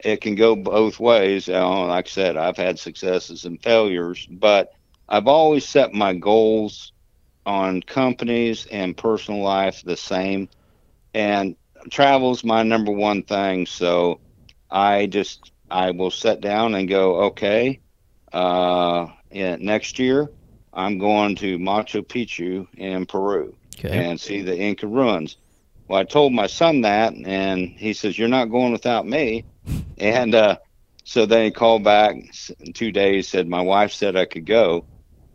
it can go both ways. Like I said, I've had successes and failures, but I've always set my goals on companies and personal life the same. And travel's my number one thing. So I just I will sit down and go, okay, uh, yeah, next year I'm going to Machu Picchu in Peru Okay. and see the Inca ruins. Well, I told my son that, and he says, "You're not going without me." And uh, so then he called back in two days, said my wife said I could go,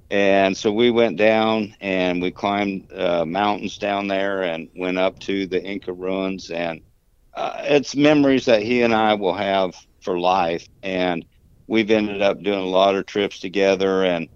and so we went down and we climbed uh, mountains down there and went up to the Inca ruins, and uh, it's memories that he and I will have for life. And we've ended up doing a lot of trips together, and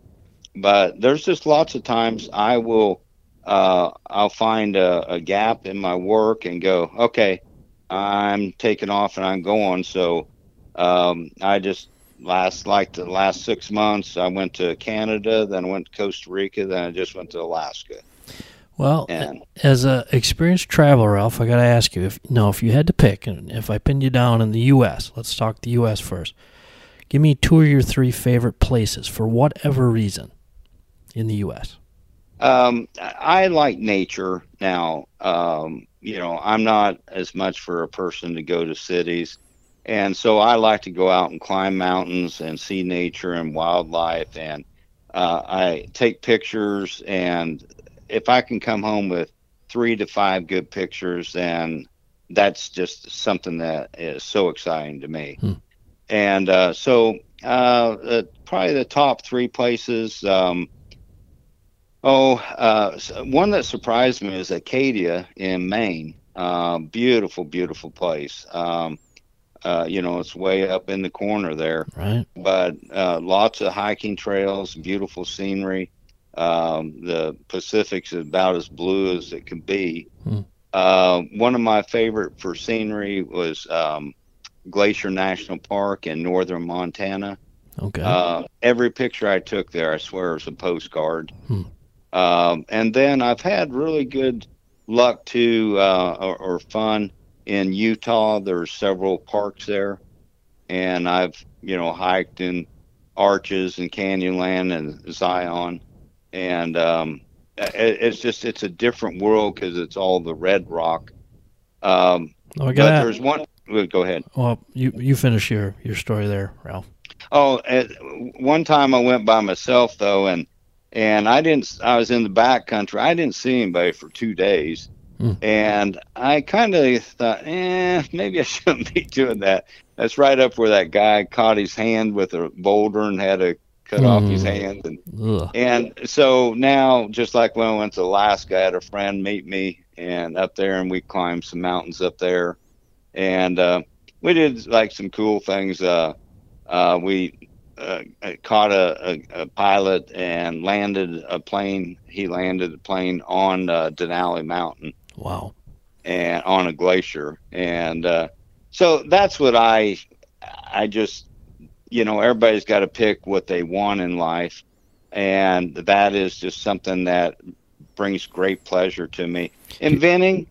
but there's just lots of times I will uh, I'll find a, a gap in my work and go, okay, I'm taking off and I'm going. So um, I just last like the last six months, I went to Canada, then I went to Costa Rica, then I just went to Alaska. Well, And as a experienced traveler, Ralph, I got to ask you if you no, if you had to pick, and if I pinned you down in the U.S., let's talk the U.S. first. Give me two of your three favorite places for whatever reason in the U.S. Um, I I like nature now. Um, you know, I'm not as much for a person to go to cities. And so I like to go out and climb mountains and see nature and wildlife. And uh, I take pictures. And if I can come home with three to five good pictures, then that's just something that is so exciting to me. Hmm. And uh, so, uh, uh, probably the top three places. Um, oh, uh, one that surprised me is Acadia in Maine. Uh, beautiful, beautiful place. Um, uh, you know, it's way up in the corner there Right. but uh, lots of hiking trails, beautiful scenery. Um, the Pacific's about as blue as it can be. Hmm. Uh, one of my favorite for scenery was um, Glacier National Park in northern Montana. Okay. Uh, every picture I took there, I swear, was a postcard. Hmm. Um, and then I've had really good luck to uh, or, or fun in Utah. There's several parks there, and I've you know hiked in Arches and Canyonland and Zion, and um, it, it's just it's a different world because it's all the red rock. Um, oh, I but got there's one. Go ahead. Well, you you finish your your story there, Ralph. Oh, at, one time I went by myself though, and and I didn't. I was in the back country. I didn't see anybody for two days, Hmm. and I kind of thought, eh, maybe I shouldn't be doing that. That's right up where that guy caught his hand with a boulder and had to cut off his Hmm. hand, and Ugh. and so now, just like when I went to Alaska, I had a friend meet me and up there, and we climbed some mountains up there, and uh, we did like some cool things. Uh, uh, we uh, caught a, a, a pilot and landed a plane. He landed a plane on uh, Denali Mountain Wow. and on a glacier, and uh, so that's what I, I just, you know, everybody's got to pick what they want in life, and that is just something that brings great pleasure to me. Inventing,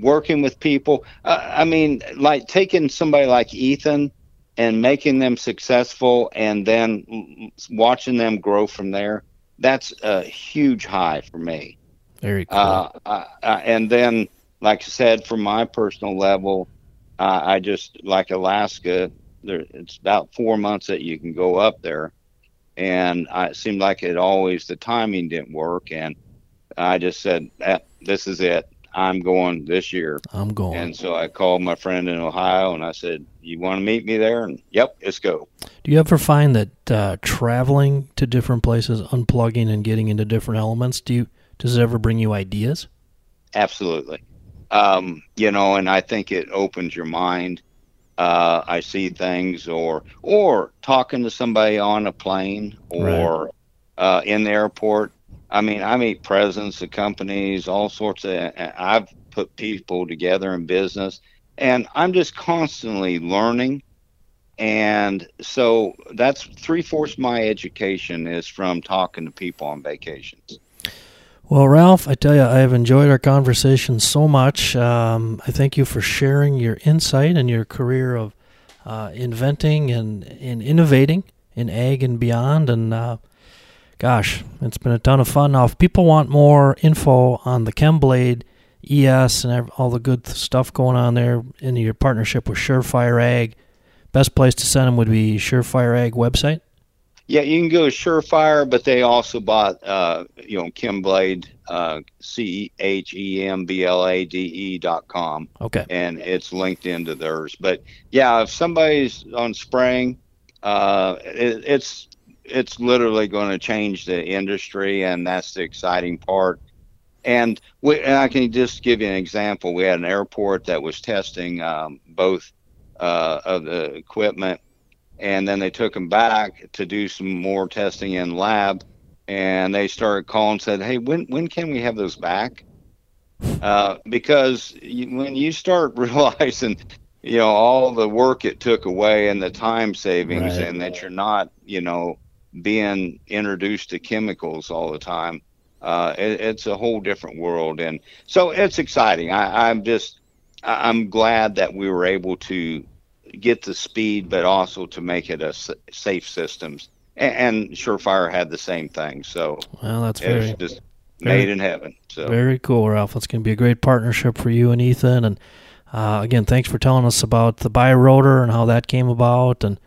working with people. Uh, I mean, like taking somebody like Ethan and making them successful, and then watching them grow from there. That's a huge high for me. Very cool. Uh, uh, uh, and then, like I said, from my personal level, uh, I just like Alaska. There, it's about four months that you can go up there, and I, it seemed like it always the timing didn't work, and I just said, eh, "This is it. I'm going this year." I'm going. And so I called my friend in Ohio, and I said, "You want to meet me there?" And yep, let's go. Do you ever find that uh, traveling to different places, unplugging and getting into different elements, do you does it ever bring you ideas? Absolutely. Um, you know, and I think it opens your mind. Uh, I see things, or or talking to somebody on a plane, or uh, in the airport. I mean, I meet presidents of companies, all sorts of. I've put people together in business, and I'm just constantly learning. And so that's three fourths my education is from talking to people on vacations. Well, Ralph, I tell you, I have enjoyed our conversation so much. Um, I thank you for sharing your insight and your career of uh, inventing and, and innovating in ag and beyond. And uh, gosh, it's been a ton of fun. Now, if people want more info on the ChemBlade ES and all the good stuff going on there in your partnership with Surefire Ag, best place to send them would be Surefire Ag website. Yeah, you can go to Surefire, but they also bought, uh, you know, ChemBlade, uh, C H E M B L A D E dot com, Okay. and it's linked into theirs. But yeah, if somebody's on spraying, uh, it, it's it's literally going to change the industry, and that's the exciting part. And, we, and I can just give you an example. We had an airport that was testing um, both uh, of the equipment and then they took them back to do some more testing in lab. And they started calling said hey when when can we have those back? Uh, because you, when you start realizing you know all the work it took away and the time savings Right. and that you're not you know being introduced to chemicals all the time uh, it, it's a whole different world. And so it's exciting. I, i'm just i'm glad that we were able to get the speed, but also to make it a safe systems. And, and Surefire had the same thing, so Well, that's very just very- made in heaven. So Very cool, Ralph. It's going to be a great partnership for you and Ethan. And uh, again, thanks for telling us about the Bi-Rotor and how that came about. And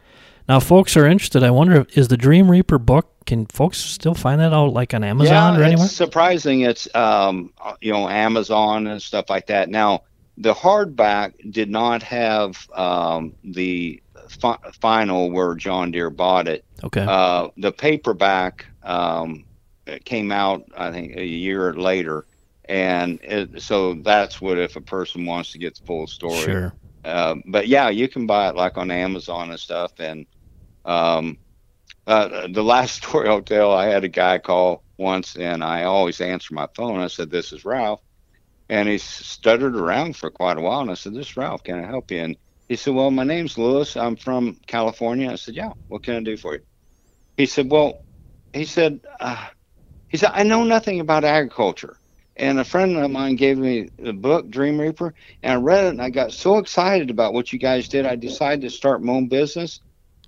Now, folks are interested. I wonder, is the Dream Reaper book? Can folks still find that out, like on Amazon yeah, or anywhere? It's surprising. It's um, you know Amazon and stuff like that. Now, the hardback did not have um, the fi- final where John Deere bought it. Okay. Uh, the paperback um, came out, I think, a year later, and it, so that's what if a person wants to get the full story. Sure. Uh, but yeah, you can buy it like on Amazon and stuff. And um, uh, the last story I'll tell, I had a guy call once, and I always answer my phone. I said, "This is Ralph," and he stuttered around for quite a while. And I said, "This is Ralph. Can I help you?" And he said, "Well, my name's Lewis. I'm from California." I said, "Yeah. What can I do for you?" He said, "Well," he said, uh, "He said I know nothing about agriculture." and a friend of mine gave me the book Dream Reaper, and I read it, and I got so excited about what you guys did. I decided to start my own business,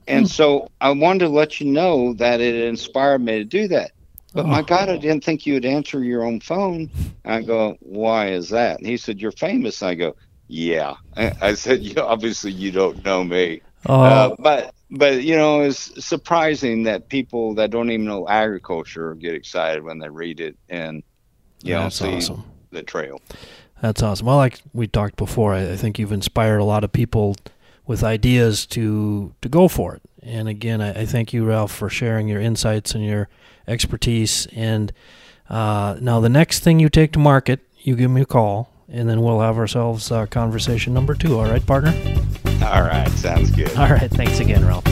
and Hmm. so I wanted to let you know that it inspired me to do that. But my Oh. God, I didn't think you would answer your own phone. I go, why is that? And he said, you're famous. I go, yeah. I, I said, you obviously you don't know me. Oh, Uh, but but you know, it's surprising that people that don't even know agriculture get excited when they read it and you know that's see awesome. the trail. That's awesome. Well, like we talked before, I, I think you've inspired a lot of people with ideas to to go for it. And again, I, I thank you, Ralph, for sharing your insights and your expertise. And uh, now, the next thing you take to market, you give me a call, and then we'll have ourselves uh, conversation number two. All right, partner? All right, sounds good. All right. Thanks again, Ralph.